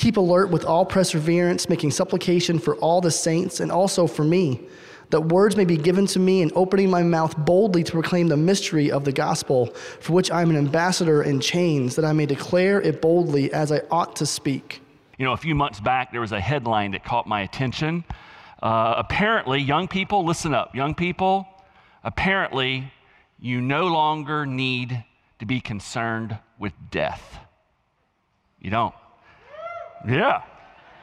Keep alert with all perseverance, making supplication for all the saints and also for me, that words may be given to me in opening my mouth boldly to proclaim the mystery of the gospel, for which I am an ambassador in chains, that I may declare it boldly as I ought to speak. You know, a few months back, there was a headline that caught my attention. Uh, apparently, young people, listen up, young people, apparently, you no longer need to be concerned with death. You don't. Yeah.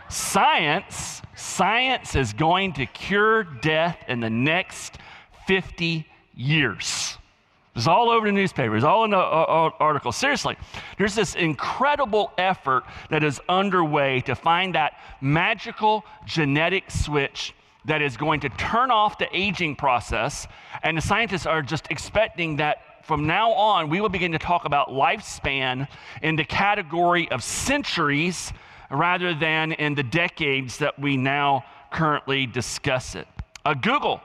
Science, science is going to cure death in the next 50 years. It's all over the newspapers, all in the uh, uh, articles. Seriously, there's this incredible effort that is underway to find that magical genetic switch that is going to turn off the aging process. And the scientists are just expecting that from now on, we will begin to talk about lifespan in the category of centuries rather than in the decades that we now currently discuss it. Uh, Google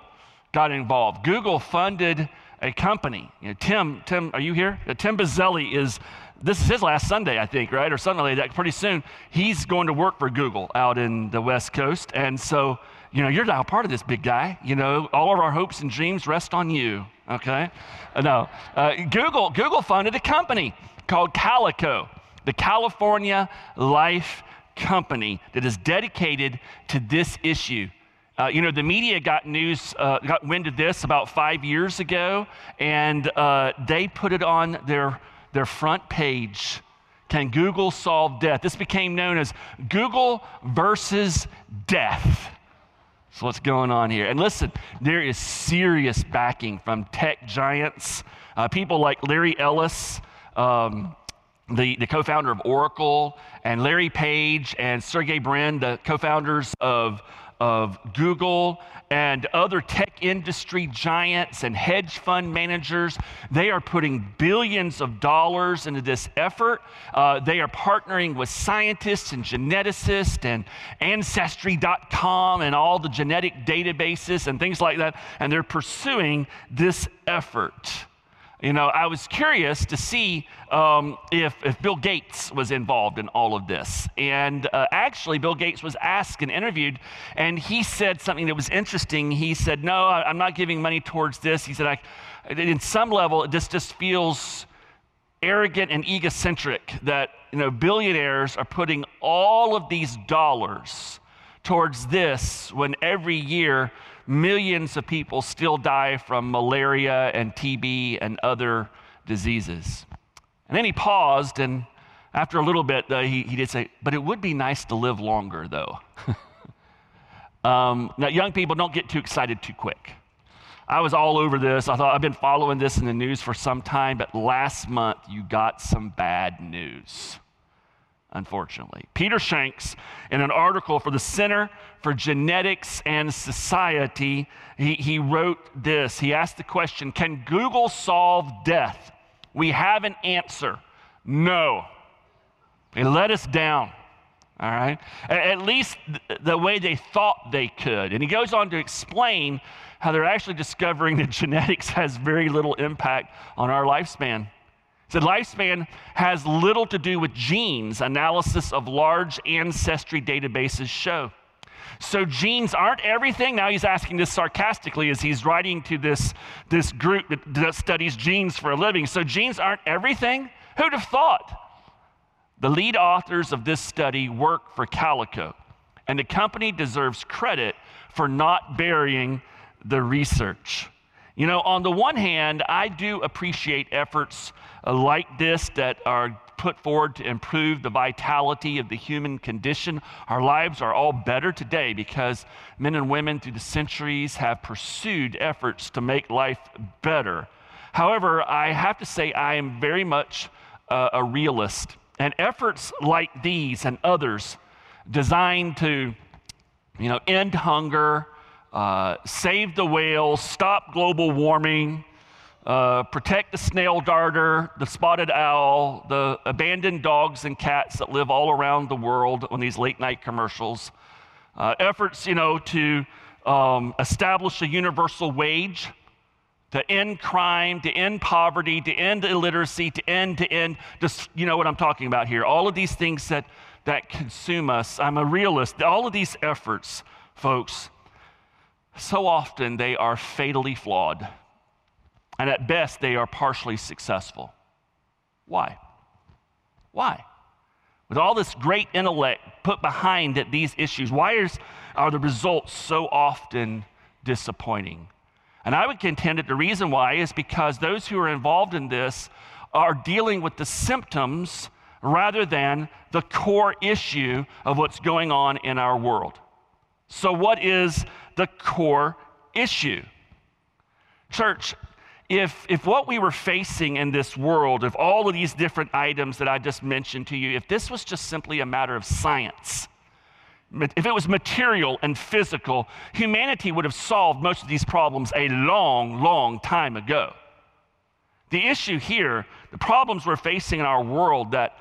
got involved. Google funded a company. You know, Tim, Tim, are you here? Uh, Tim Bazzelli is. This is his last Sunday, I think, right, or something like that. Pretty soon, he's going to work for Google out in the West Coast, and so you know you're now part of this big guy. You know, all of our hopes and dreams rest on you. Okay, uh, no, uh, Google Google funded a company called Calico, the California Life company that is dedicated to this issue. Uh, you know, the media got news, uh, got wind of this about five years ago, and uh, they put it on their, their front page. Can Google solve death? This became known as Google versus death. So, what's going on here? And listen, there is serious backing from tech giants, uh, people like Larry Ellis. Um, the, the co founder of Oracle, and Larry Page and Sergey Brin, the co founders of, of Google, and other tech industry giants and hedge fund managers. They are putting billions of dollars into this effort. Uh, they are partnering with scientists and geneticists and Ancestry.com and all the genetic databases and things like that, and they're pursuing this effort. You know, I was curious to see um, if, if Bill Gates was involved in all of this. And uh, actually, Bill Gates was asked and interviewed, and he said something that was interesting. He said, No, I, am not giving money towards this. He said, I, In some level, this just feels arrogant and egocentric that you know, billionaires are putting all of these dollars towards this when every year millions of people still die from malaria and TB and other diseases. And then he paused, and after a little bit, uh, he, he did say, But it would be nice to live longer, though. um, now, young people, don't get too excited too quick. I was all over this. I thought I've been following this in the news for some time, but last month you got some bad news unfortunately. Peter Shanks, in an article for the Center for Genetics and Society, he, he wrote this. He asked the question Can Google solve death? We have an answer no. They let us down. All right? At least the way they thought they could. And he goes on to explain how they're actually discovering that genetics has very little impact on our lifespan. The lifespan has little to do with genes, analysis of large ancestry databases show. So genes aren't everything. Now he's asking this sarcastically as he's writing to this, this group that studies genes for a living. So genes aren't everything? Who'd have thought? The lead authors of this study work for Calico, and the company deserves credit for not burying the research. You know, on the one hand, I do appreciate efforts uh, like this that are put forward to improve the vitality of the human condition. Our lives are all better today because men and women through the centuries have pursued efforts to make life better. However, I have to say I am very much uh, a realist. And efforts like these and others designed to, you know, end hunger, uh, save the whales, stop global warming, uh, protect the snail darter, the spotted owl, the abandoned dogs and cats that live all around the world on these late night commercials. Uh, efforts, you know, to um, establish a universal wage, to end crime, to end poverty, to end illiteracy, to end, to end, just, you know what I'm talking about here. All of these things that, that consume us. I'm a realist. All of these efforts, folks, so often they are fatally flawed. And at best, they are partially successful. Why? Why? With all this great intellect put behind these issues, why is, are the results so often disappointing? And I would contend that the reason why is because those who are involved in this are dealing with the symptoms rather than the core issue of what's going on in our world. So, what is the core issue? Church, if, if what we were facing in this world, if all of these different items that I just mentioned to you, if this was just simply a matter of science, if it was material and physical, humanity would have solved most of these problems a long, long time ago. The issue here, the problems we're facing in our world that,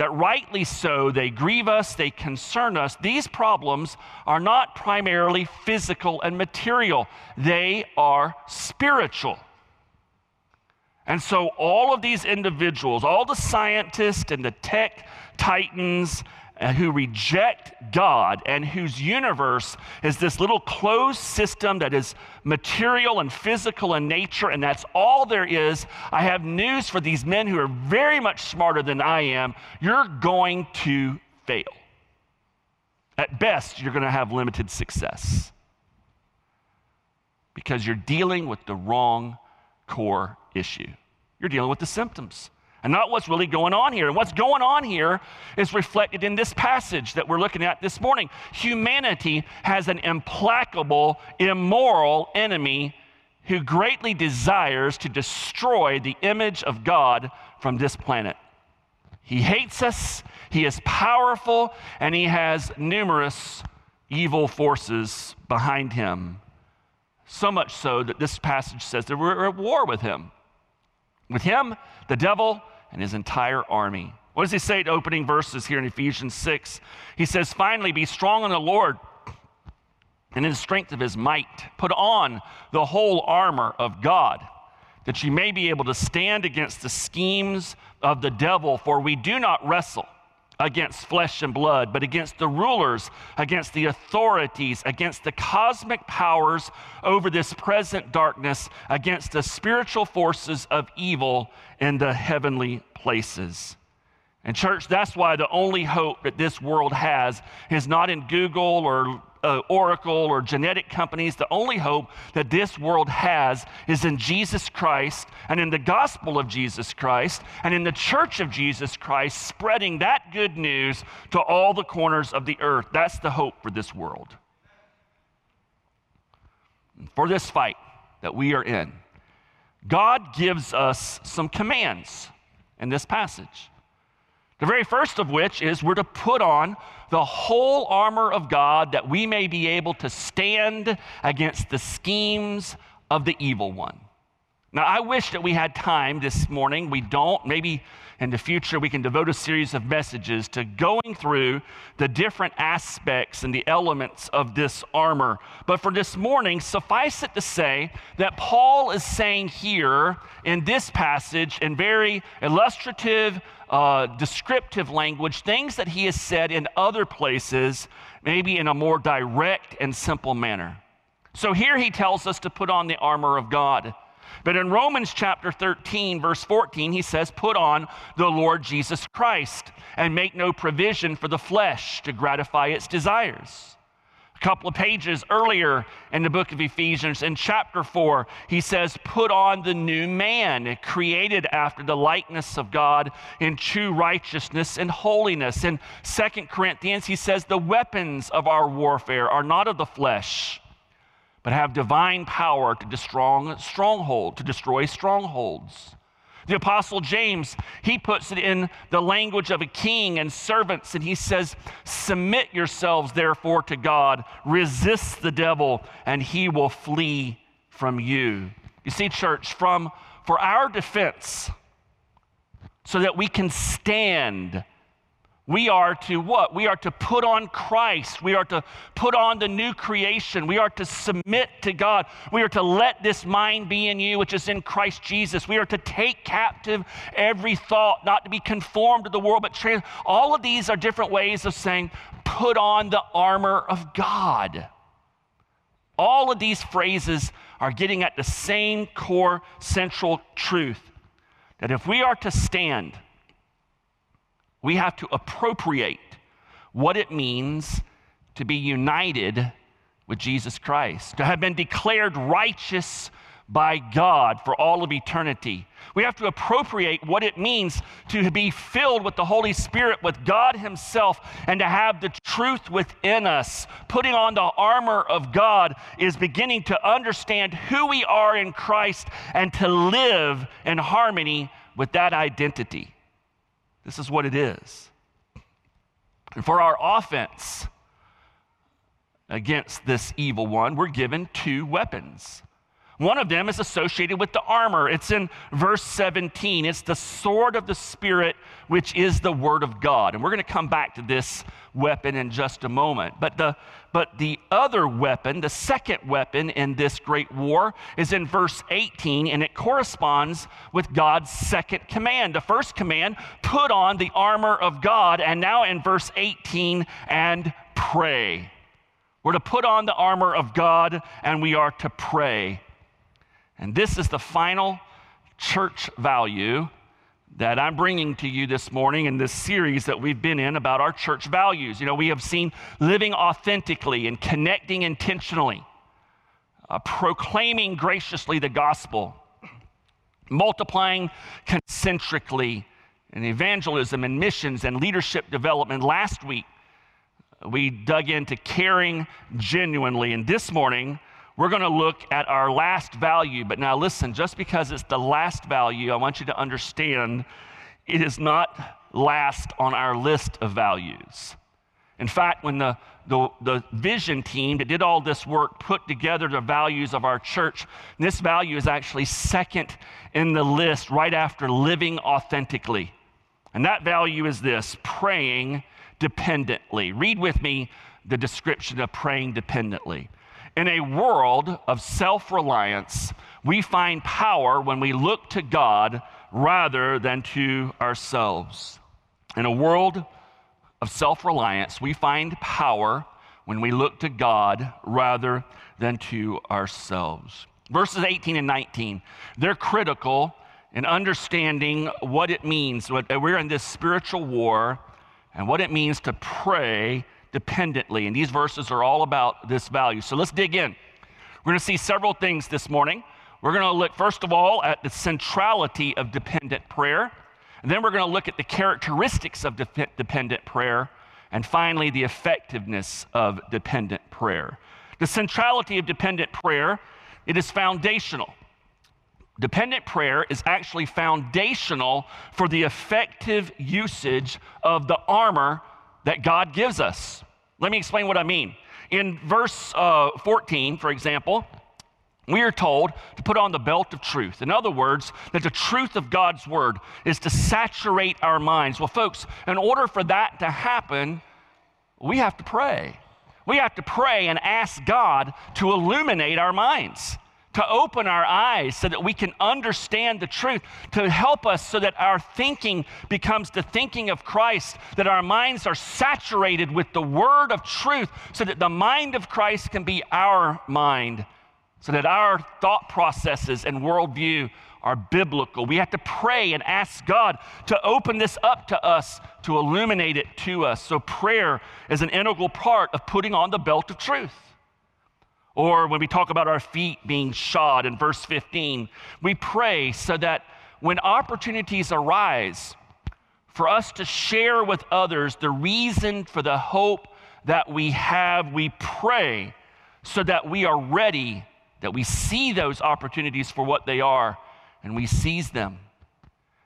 that rightly so, they grieve us, they concern us, these problems are not primarily physical and material, they are spiritual. And so, all of these individuals, all the scientists and the tech titans who reject God and whose universe is this little closed system that is material and physical in nature, and that's all there is. I have news for these men who are very much smarter than I am. You're going to fail. At best, you're going to have limited success because you're dealing with the wrong core issue. You're dealing with the symptoms and not what's really going on here. And what's going on here is reflected in this passage that we're looking at this morning. Humanity has an implacable, immoral enemy who greatly desires to destroy the image of God from this planet. He hates us, he is powerful, and he has numerous evil forces behind him. So much so that this passage says that we're at war with him with him, the devil, and his entire army. What does he say at opening verses here in Ephesians 6? He says, Finally, be strong in the Lord and in the strength of his might. Put on the whole armor of God, that you may be able to stand against the schemes of the devil, for we do not wrestle against flesh and blood, but against the rulers, against the authorities, against the cosmic powers over this present darkness, against the spiritual forces of evil in the heavenly places. And, church, that's why the only hope that this world has is not in Google or uh, Oracle or genetic companies. The only hope that this world has is in Jesus Christ and in the gospel of Jesus Christ and in the church of Jesus Christ, spreading that good news to all the corners of the earth. That's the hope for this world. For this fight that we are in, God gives us some commands in this passage. The very first of which is we're to put on the whole armor of God that we may be able to stand against the schemes of the evil one. Now, I wish that we had time this morning. We don't. Maybe in the future we can devote a series of messages to going through the different aspects and the elements of this armor. But for this morning, suffice it to say that Paul is saying here in this passage, in very illustrative, uh, descriptive language, things that he has said in other places, maybe in a more direct and simple manner. So here he tells us to put on the armor of God. But in Romans chapter 13, verse 14, he says, Put on the Lord Jesus Christ and make no provision for the flesh to gratify its desires. A couple of pages earlier in the book of Ephesians, in chapter 4, he says, Put on the new man, created after the likeness of God in true righteousness and holiness. In 2 Corinthians, he says, The weapons of our warfare are not of the flesh, but have divine power to destroy stronghold, to destroy strongholds. The Apostle James, he puts it in the language of a king and servants, and he says, Submit yourselves therefore to God, resist the devil, and he will flee from you. You see, church, from for our defense, so that we can stand we are to what? We are to put on Christ. We are to put on the new creation. We are to submit to God. We are to let this mind be in you, which is in Christ Jesus. We are to take captive every thought, not to be conformed to the world, but trans- all of these are different ways of saying, put on the armor of God. All of these phrases are getting at the same core central truth that if we are to stand, we have to appropriate what it means to be united with Jesus Christ, to have been declared righteous by God for all of eternity. We have to appropriate what it means to be filled with the Holy Spirit, with God Himself, and to have the truth within us. Putting on the armor of God is beginning to understand who we are in Christ and to live in harmony with that identity. This is what it is. And for our offense against this evil one, we're given two weapons. One of them is associated with the armor. It's in verse 17. It's the sword of the Spirit, which is the word of God. And we're going to come back to this weapon in just a moment. But the, but the other weapon, the second weapon in this great war, is in verse 18, and it corresponds with God's second command. The first command, put on the armor of God. And now in verse 18, and pray. We're to put on the armor of God and we are to pray. And this is the final church value that I'm bringing to you this morning in this series that we've been in about our church values. You know, we have seen living authentically and connecting intentionally, uh, proclaiming graciously the gospel, multiplying concentrically, in evangelism and missions and leadership development. Last week, we dug into caring genuinely. And this morning, we're going to look at our last value. But now, listen, just because it's the last value, I want you to understand it is not last on our list of values. In fact, when the, the, the, vision team that did all this work put together the values of our church, this value is actually second in the list right after living authentically. And that value is this praying dependently. Read with me the description of praying dependently. In a world of self reliance, we find power when we look to God rather than to ourselves. In a world of self reliance, we find power when we look to God rather than to ourselves. Verses 18 and 19, they're critical in understanding what it means. We're in this spiritual war and what it means to pray dependently. And these verses are all about this value. So let's dig in. We're going to see several things this morning. We're going to look, first of all, at the centrality of dependent prayer. And then we're going to look at the characteristics of de- dependent prayer. And finally, the effectiveness of dependent prayer. The centrality of dependent prayer, it is foundational. Dependent prayer is actually foundational for the effective usage of the armor that God gives us. Let me explain what I mean. In verse uh, 14, for example, we are told to put on the belt of truth. In other words, that the truth of God's word is to saturate our minds. Well, folks, in order for that to happen, we have to pray. We have to pray and ask God to illuminate our minds to open our eyes so that we can understand the truth, to help us so that our thinking becomes the thinking of Christ, that our minds are saturated with the word of truth, so that the mind of Christ can be our mind so that our thought processes and worldview are biblical. We have to pray and ask God to open this up to us, to illuminate it to us. So, prayer is an integral part of putting on the belt of truth. Or when we talk about our feet being shod in verse 15, we pray so that when opportunities arise for us to share with others the reason for the hope that we have, we pray so that we are ready, that we see those opportunities for what they are, and we seize them.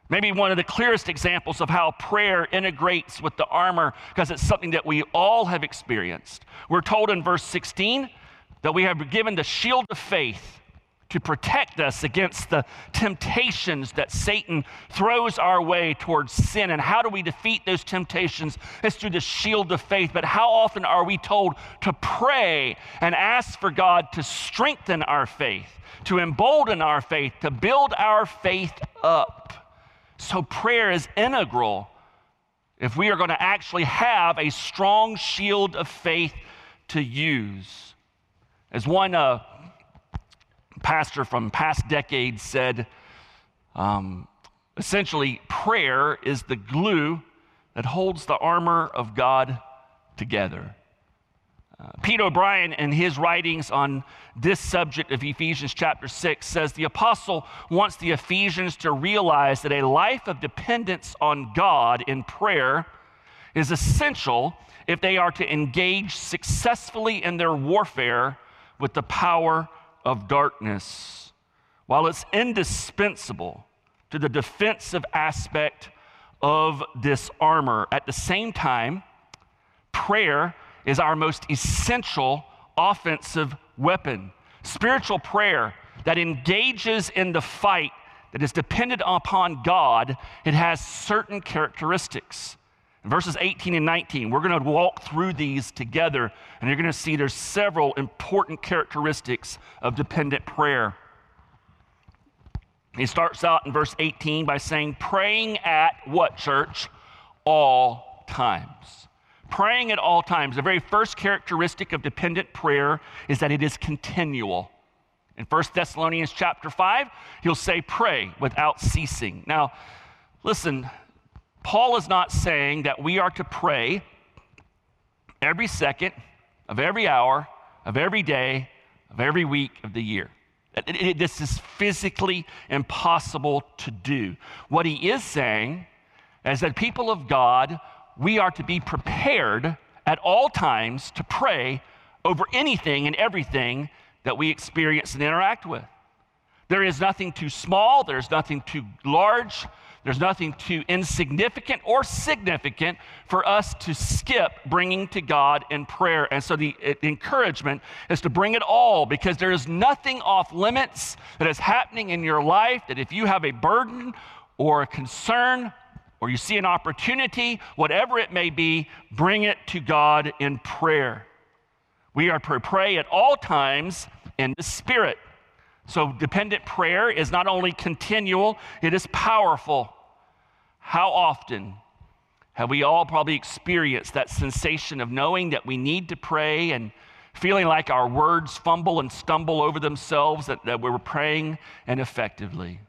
Maybe one of the clearest examples of how prayer integrates with the armor, because it's something that we all have experienced. We're told in verse 16 that we have given the shield of faith to protect us against the temptations that Satan throws our way towards sin. And how do we defeat those temptations? It's through the shield of faith. But how often are we told to pray and ask for God to strengthen our faith, to embolden our faith, to build our faith up? So prayer is integral if we are going to actually have a strong shield of faith to use. As one uh, pastor from past decades said um, essentially, prayer is the glue that holds the armor of God together. Uh, Pete O'Brien, in his writings on this subject of Ephesians chapter 6, says the apostle wants the Ephesians to realize that a life of dependence on God in prayer is essential if they are to engage successfully in their warfare with the power of darkness, while it's indispensable to the defensive aspect of this armor, at the same time, prayer is our most essential offensive weapon. Spiritual prayer that engages in the fight that is dependent upon God, it has certain characteristics. Verses 18 and 19, we're going to walk through these together, and you're going to see there's several important characteristics of dependent prayer. He starts out in verse 18 by saying, praying at what, church? All times. Praying at all times. The very first characteristic of dependent prayer is that it is continual. In 1 Thessalonians chapter 5, he'll say, pray without ceasing. Now, listen, Paul is not saying that we are to pray every second of every hour of every day of every week of the year. It, it, this is physically impossible to do. What he is saying is that people of God, we are to be prepared at all times to pray over anything and everything that we experience and interact with. There is nothing too small, there's nothing too large, there's nothing too insignificant or significant for us to skip bringing to God in prayer. And so the, eh, the encouragement is to bring it all because there is nothing off limits that is happening in your life that if you have a burden or a concern or you see an opportunity, whatever it may be, bring it to God in prayer. We are to pray at all times in the Spirit. So, dependent prayer is not only continual, it is powerful. How often have we all probably experienced that sensation of knowing that we need to pray and feeling like our words fumble and stumble over themselves, that, that we were praying ineffectively?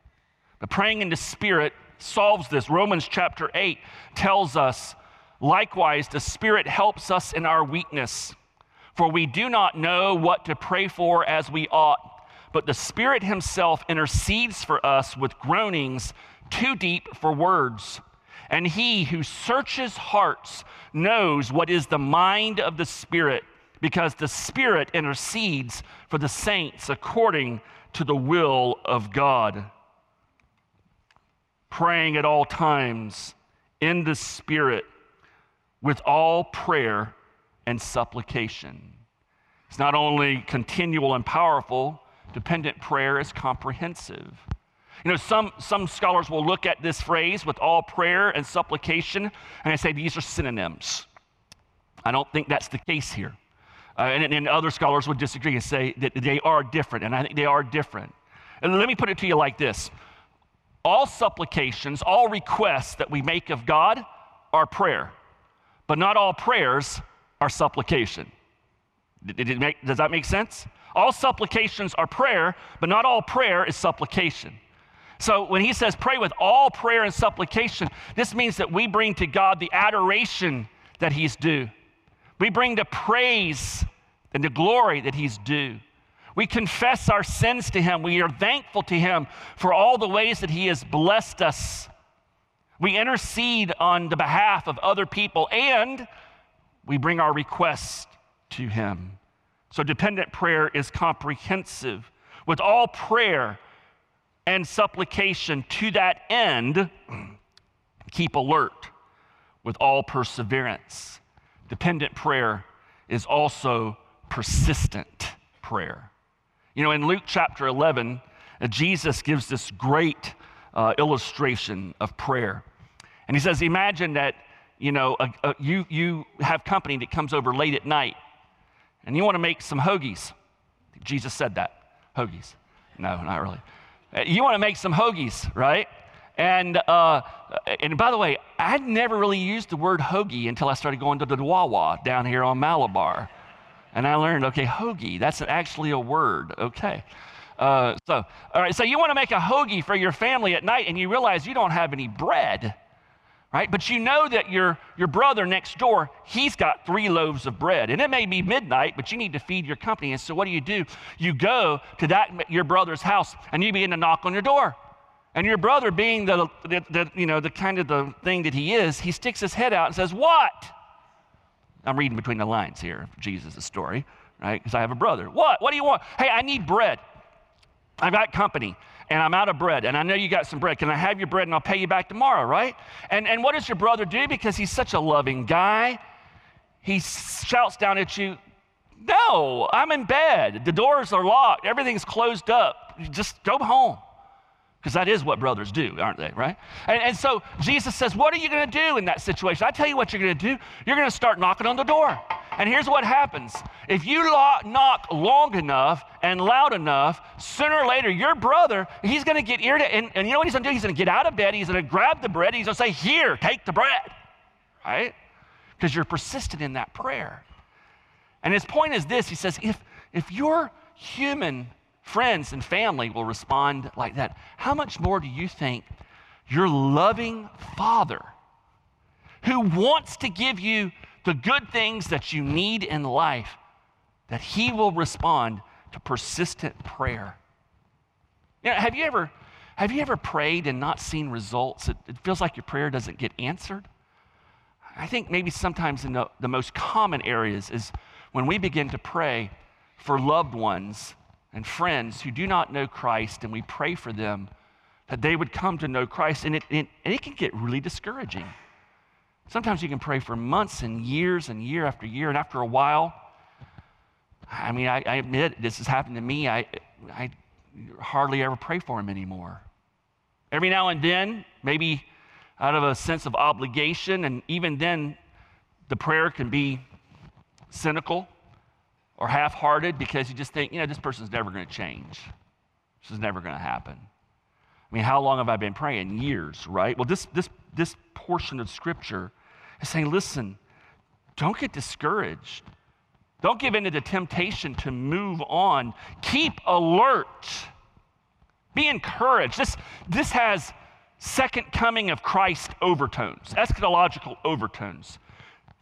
But praying in the Spirit solves this. Romans chapter 8 tells us, likewise, the Spirit helps us in our weakness. For we do not know what to pray for as we ought but the Spirit Himself intercedes for us with groanings too deep for words. And He who searches hearts knows what is the mind of the Spirit, because the Spirit intercedes for the saints according to the will of God. Praying at all times in the Spirit with all prayer and supplication. It's not only continual and powerful, dependent prayer is comprehensive. You know, some, some scholars will look at this phrase with all prayer and supplication, and they say these are synonyms. I don't think that's the case here. Uh, and, and other scholars would disagree and say that they are different, and I think they are different. And let me put it to you like this all supplications, all requests that we make of God are prayer, but not all prayers are supplication. Make, does that make sense? All supplications are prayer, but not all prayer is supplication. So when he says pray with all prayer and supplication, this means that we bring to God the adoration that he's due. We bring the praise and the glory that he's due. We confess our sins to him. We are thankful to him for all the ways that he has blessed us. We intercede on the behalf of other people and we bring our requests to him. So dependent prayer is comprehensive. With all prayer, and supplication to that end, keep alert with all perseverance. Dependent prayer is also persistent prayer. You know, in Luke chapter 11, uh, Jesus gives this great uh, illustration of prayer. And he says, Imagine that, you know, a, a, you, you have company that comes over late at night and you want to make some hoagies. Jesus said that. Hoagies. No, not really. Uh, you want to make some hoagies, right? And, uh, and by the way, I'd never really used the word hoagie until I started going to the Wawa down here on Malabar. And I learned, okay, hoagie, that's actually a word, okay. Uh, so, all right, so you want to make a hoagie for your family at night and you realize you don't have any bread right? But you know that your, your brother next door, he's got three loaves of bread. And it may be midnight, but you need to feed your company. And so what do you do? You go to that your brother's house and you begin to knock on your door. And your brother, being the, the, the, you know, the kind of the thing that he is, he sticks his head out and says, What? I'm reading between the lines here Jesus' story, right? Because I have a brother. What? What do you want? Hey, I need bread. I've got company and I'm out of bread, and I know you got some bread. Can I have your bread and I'll pay you back tomorrow, right? And, and what does your brother do? Because he's such a loving guy, he shouts down at you, No, I'm in bed. The doors are locked, everything's closed up. Just go home. Because that is what brothers do, aren't they, right? And, and so Jesus says, What are you going to do in that situation? I tell you what you're going to do. You're going to start knocking on the door. And here's what happens if you knock long enough and loud enough, sooner or later, your brother, he's going to get irritated. And, and you know what he's going to do? He's going to get out of bed, he's going to grab the bread, he's going to say, Here, take the bread, right? Because you're persistent in that prayer. And his point is this he says, If, if you're human friends and family will respond like that. How much more do you think your loving Father, who wants to give you the good things that you need in life, that He will respond to persistent prayer? You know, have you ever have you ever prayed and not seen results? It, it feels like your prayer doesn't get answered. I think maybe sometimes in the, the most common areas is when we begin to pray for loved ones and friends who do not know Christ, and we pray for them that they would come to know Christ. And it, it, and it can get really discouraging. Sometimes you can pray for months and years and year after year, and after a while, I mean, I, I admit this has happened to me. I, I hardly ever pray for him anymore. Every now and then, maybe out of a sense of obligation, and even then, the prayer can be cynical or half hearted because you just think, you know, this person's never going to change. This is never going to happen. I mean, how long have I been praying? Years, right? Well, this, this, this portion of scripture is saying, listen, don't get discouraged. Don't give in to the temptation to move on. Keep alert. Be encouraged. This, this has second coming of Christ overtones, eschatological overtones.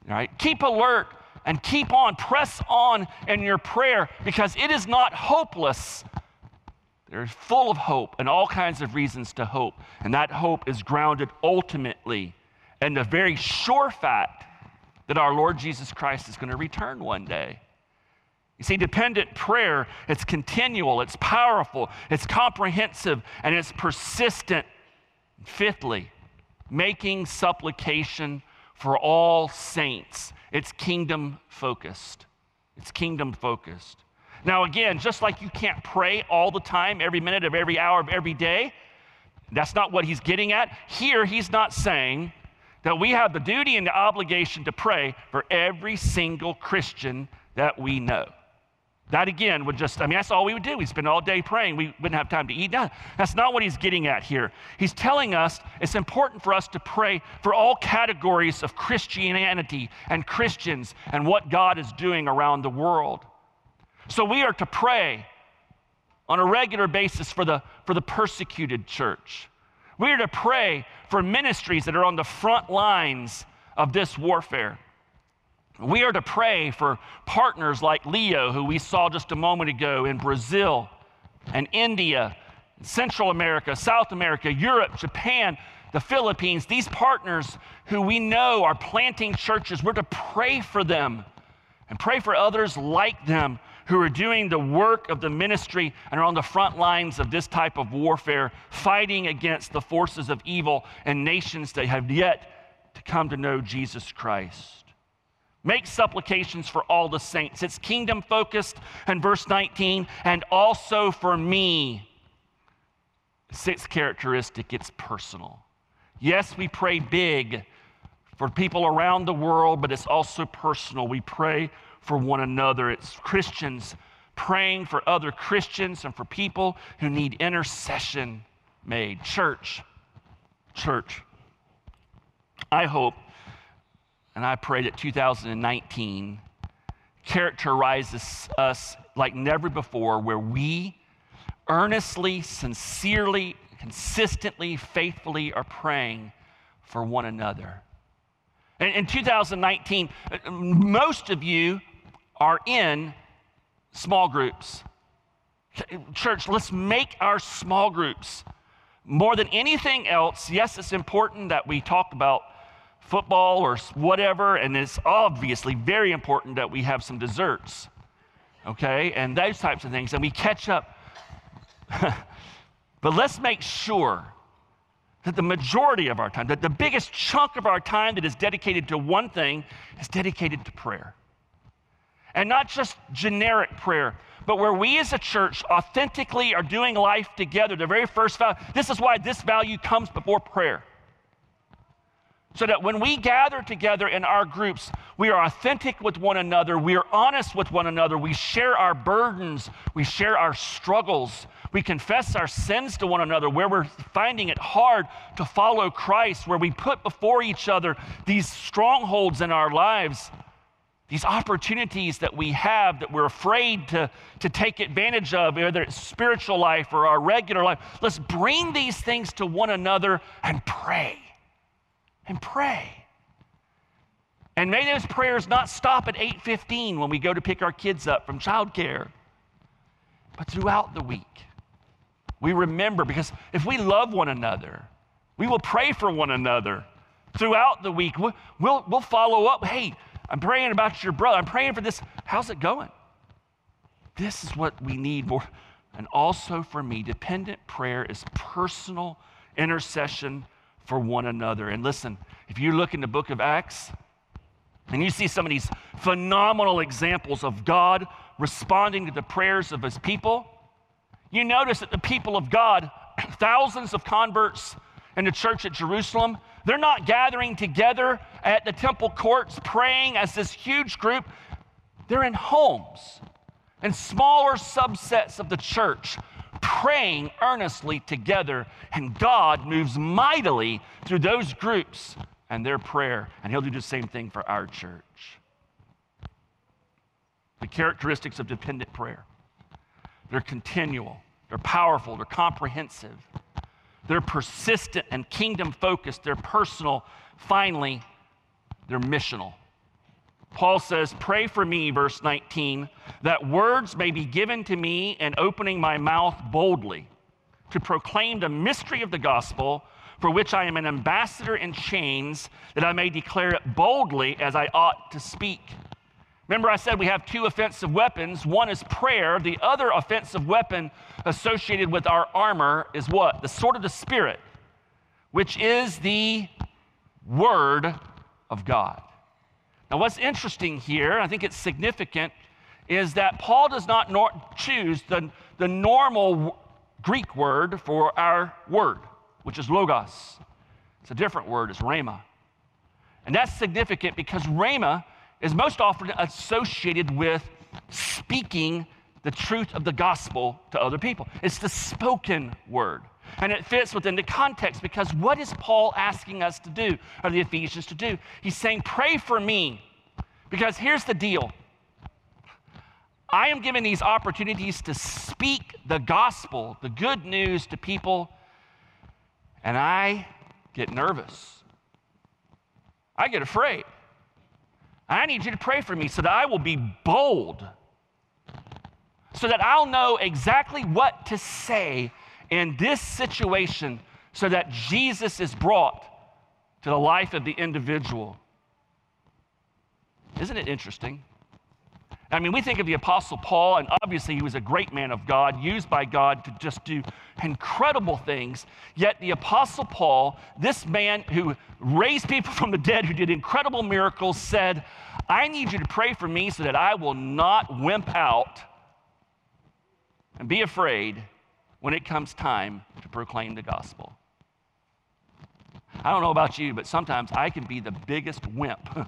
Right? Keep alert and keep on, press on in your prayer because it is not hopeless. There's full of hope and all kinds of reasons to hope. And that hope is grounded ultimately in the very sure fact that our Lord Jesus Christ is going to return one day. You see, dependent prayer, it's continual, it's powerful, it's comprehensive, and it's persistent. Fifthly, making supplication for all saints. It's kingdom focused. It's kingdom focused. Now, again, just like you can't pray all the time, every minute of every hour of every day, that's not what he's getting at. Here, he's not saying that we have the duty and the obligation to pray for every single Christian that we know. That again would just, I mean, that's all we would do. We'd spend all day praying. We wouldn't have time to eat. No, that's not what he's getting at here. He's telling us it's important for us to pray for all categories of Christianity and Christians and what God is doing around the world. So we are to pray on a regular basis for the, for the persecuted church. We are to pray for ministries that are on the front lines of this warfare. We are to pray for partners like Leo, who we saw just a moment ago in Brazil and India, Central America, South America, Europe, Japan, the Philippines. These partners who we know are planting churches, we're to pray for them and pray for others like them who are doing the work of the ministry and are on the front lines of this type of warfare, fighting against the forces of evil and nations that have yet to come to know Jesus Christ. Make supplications for all the saints. It's kingdom focused, and verse 19, and also for me. Sixth characteristic, it's personal. Yes, we pray big for people around the world, but it's also personal. We pray for one another. It's Christians praying for other Christians and for people who need intercession made. Church, church. I hope and I pray that 2019 characterizes us like never before, where we earnestly, sincerely, consistently, faithfully are praying for one another. In, in 2019, uh, most of you are in small groups. Church, let's make our small groups more than anything else. Yes, it's important that we talk about football or whatever, and it's obviously very important that we have some desserts, okay, and those types of things, and we catch up. but let's make sure that the majority of our time, that the biggest chunk of our time that is dedicated to one thing is dedicated to prayer. And not just generic prayer, but where we as a church authentically are doing life together. The very first value, this is why this value comes before prayer. So that when we gather together in our groups, we are authentic with one another, we are honest with one another, we share our burdens, we share our struggles, we confess our sins to one another, where we're finding it hard to follow Christ, where we put before each other these strongholds in our lives, these opportunities that we have that we're afraid to, to take advantage of, whether it's spiritual life or our regular life. Let's bring these things to one another and pray and pray. And may those prayers not stop at 8:15 when we go to pick our kids up from childcare, but throughout the week. We remember because if we love one another, we will pray for one another throughout the week. We'll, we'll, we'll follow up. Hey, I'm praying about your brother. I'm praying for this. How's it going? This is what we need more. And also for me, dependent prayer is personal intercession for one another. And listen, if you look in the book of Acts and you see some of these phenomenal examples of God responding to the prayers of his people, you notice that the people of God, thousands of converts in the church at Jerusalem, they're not gathering together at the temple courts praying as this huge group. They're in homes and smaller subsets of the church praying earnestly together, and God moves mightily through those groups and their prayer, and He'll do the same thing for our church. The characteristics of dependent prayer they're continual, they're powerful, they're comprehensive, they're persistent and kingdom focused, they're personal. Finally, they're missional. Paul says, Pray for me, verse 19, that words may be given to me and opening my mouth boldly to proclaim the mystery of the gospel, for which I am an ambassador in chains, that I may declare it boldly as I ought to speak. Remember, I said we have two offensive weapons. One is prayer, the other offensive weapon associated with our armor is what? The sword of the Spirit, which is the Word of God. Now, what's interesting here, I think it's significant, is that Paul does not nor- choose the, the normal Greek word for our word, which is logos. It's a different word, it's rhema. And that's significant because rhema is most often associated with speaking the truth of the gospel to other people. It's the spoken word. And it fits within the context because what is Paul asking us to do, or the Ephesians to do? He's saying, Pray for me. Because here's the deal I am given these opportunities to speak the gospel, the good news to people, and I get nervous. I get afraid. I need you to pray for me so that I will be bold, so that I'll know exactly what to say in this situation so that Jesus is brought to the life of the individual. Isn't it interesting? I mean, we think of the Apostle Paul, and obviously he was a great man of God, used by God to just do incredible things. Yet the Apostle Paul, this man who raised people from the dead, who did incredible miracles, said, I need you to pray for me so that I will not wimp out and be afraid when it comes time to proclaim the gospel. I don't know about you, but sometimes I can be the biggest wimp.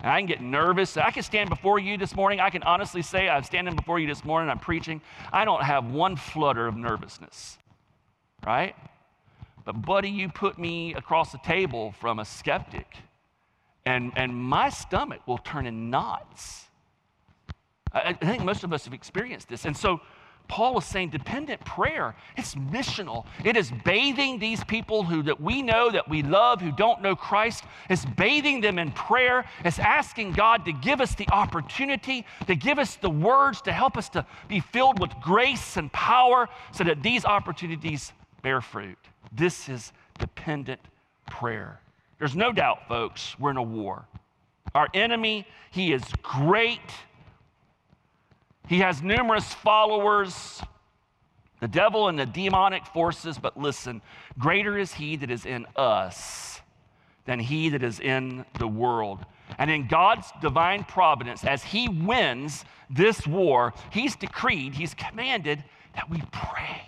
And I can get nervous. I can stand before you this morning. I can honestly say I'm standing before you this morning, I'm preaching. I don't have one flutter of nervousness, right? But, buddy, you put me across the table from a skeptic, and, and my stomach will turn in knots. I, I think most of us have experienced this. And so, Paul was saying dependent prayer, it's missional. It is bathing these people who that we know, that we love, who don't know Christ. It's bathing them in prayer. It's asking God to give us the opportunity, to give us the words, to help us to be filled with grace and power so that these opportunities bear fruit. This is dependent prayer. There's no doubt, folks, we're in a war. Our enemy, he is great he has numerous followers, the devil and the demonic forces, but listen, greater is he that is in us than he that is in the world. And in God's divine providence, as he wins this war, he's decreed, he's commanded that we pray,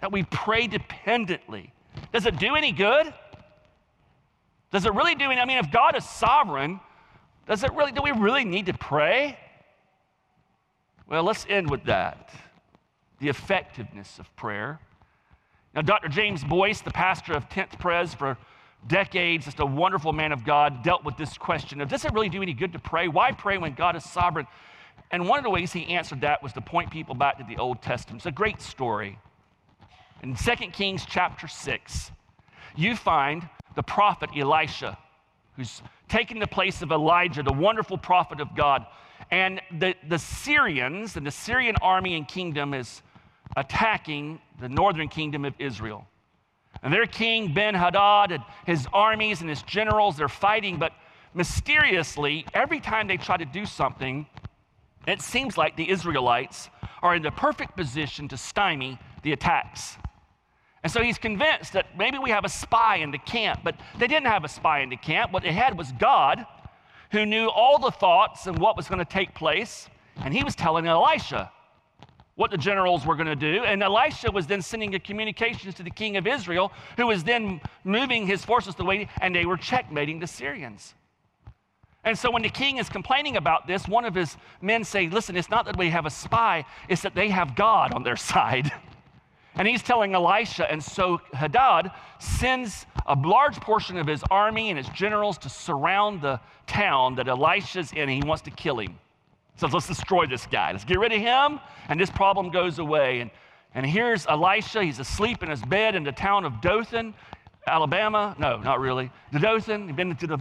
that we pray dependently. Does it do any good? Does it really do any? I mean, if God is sovereign, does it really, do we really need to pray? Well, let's end with that the effectiveness of prayer. Now, Dr. James Boice, the pastor of 10th Pres for decades, just a wonderful man of God, dealt with this question of does it really do any good to pray? Why pray when God is sovereign? And one of the ways he answered that was to point people back to the Old Testament. It's a great story. In 2 Kings chapter 6, you find the prophet Elisha, who's taken the place of Elijah, the wonderful prophet of God. And the, the Syrians and the Syrian army and kingdom is attacking the northern kingdom of Israel. And their king, Ben Hadad, and his armies and his generals, they're fighting, but mysteriously, every time they try to do something, it seems like the Israelites are in the perfect position to stymie the attacks. And so he's convinced that maybe we have a spy in the camp, but they didn't have a spy in the camp. What they had was God who knew all the thoughts and what was going to take place. And he was telling Elisha what the generals were going to do. And Elisha was then sending a communications to the king of Israel, who was then moving his forces the way, and they were checkmating the Syrians. And so when the king is complaining about this, one of his men say, listen, it's not that we have a spy, it's that they have God on their side. And he's telling Elisha, and so Hadad sends a large portion of his army and his generals to surround the town that Elisha's in, and he wants to kill him. So let's destroy this guy. Let's get rid of him, and this problem goes away. And, and here's Elisha. He's asleep in his bed in the town of Dothan, Alabama. No, not really. Dothan. He's been to the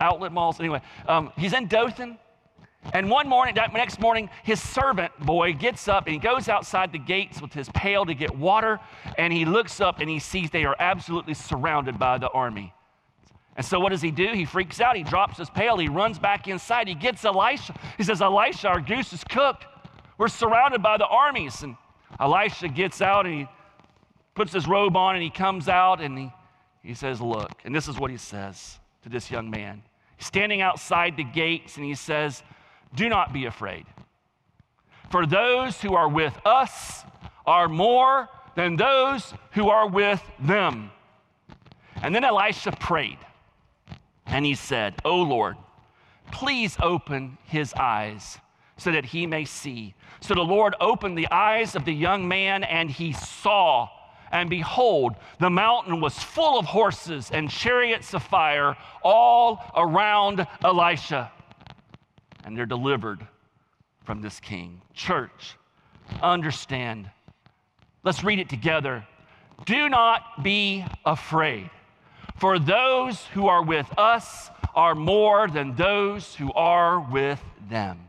outlet malls. Anyway, um, he's in Dothan. And one morning, that next morning, his servant boy gets up and he goes outside the gates with his pail to get water. And he looks up and he sees they are absolutely surrounded by the army. And so what does he do? He freaks out. He drops his pail. He runs back inside. He gets Elisha. He says, Elisha, our goose is cooked. We're surrounded by the armies. And Elisha gets out and he puts his robe on and he comes out and he, he says, Look. And this is what he says to this young man. He's standing outside the gates and he says, do not be afraid. For those who are with us are more than those who are with them. And then Elisha prayed, and he said, O Lord, please open his eyes so that he may see. So the Lord opened the eyes of the young man, and he saw. And behold, the mountain was full of horses and chariots of fire all around Elisha and they're delivered from this king. Church, understand. Let's read it together. Do not be afraid, for those who are with us are more than those who are with them.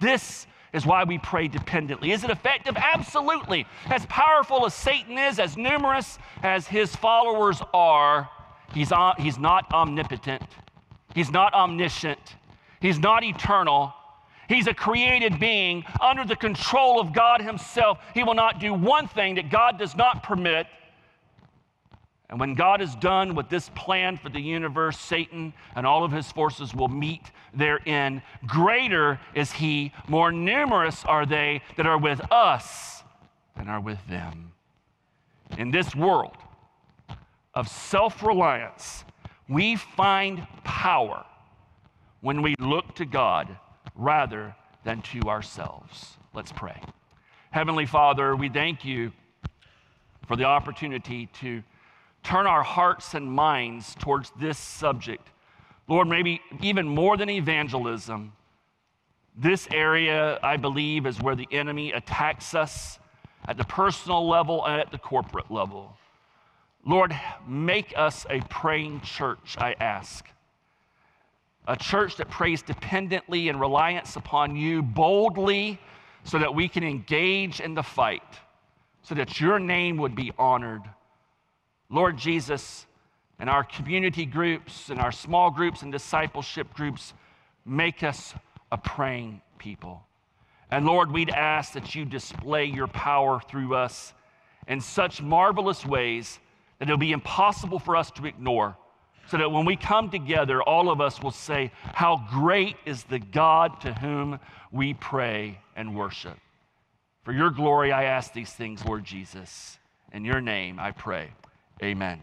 This is why we pray dependently. Is it effective? Absolutely. As powerful as Satan is, as numerous as his followers are, he's, uh, he's not omnipotent, he's not omniscient, he's not eternal. He's a created being under the control of God Himself. He will not do one thing that God does not permit. And when God is done with this plan for the universe, Satan and all of his forces will meet therein. Greater is he, more numerous are they that are with us than are with them. In this world of self reliance, we find power when we look to God rather than to ourselves. Let's pray. Heavenly Father, we thank you for the opportunity to turn our hearts and minds towards this subject. Lord, maybe even more than evangelism, this area, I believe, is where the enemy attacks us at the personal level and at the corporate level. Lord, make us a praying church, I ask. A church that prays dependently and reliance upon you boldly so that we can engage in the fight, so that your name would be honored. Lord Jesus, in our community groups, in our small groups and discipleship groups, make us a praying people. And Lord, we'd ask that you display your power through us in such marvelous ways that it'll be impossible for us to ignore. So that when we come together, all of us will say, How great is the God to whom we pray and worship. For your glory, I ask these things, Lord Jesus. In your name, I pray. Amen.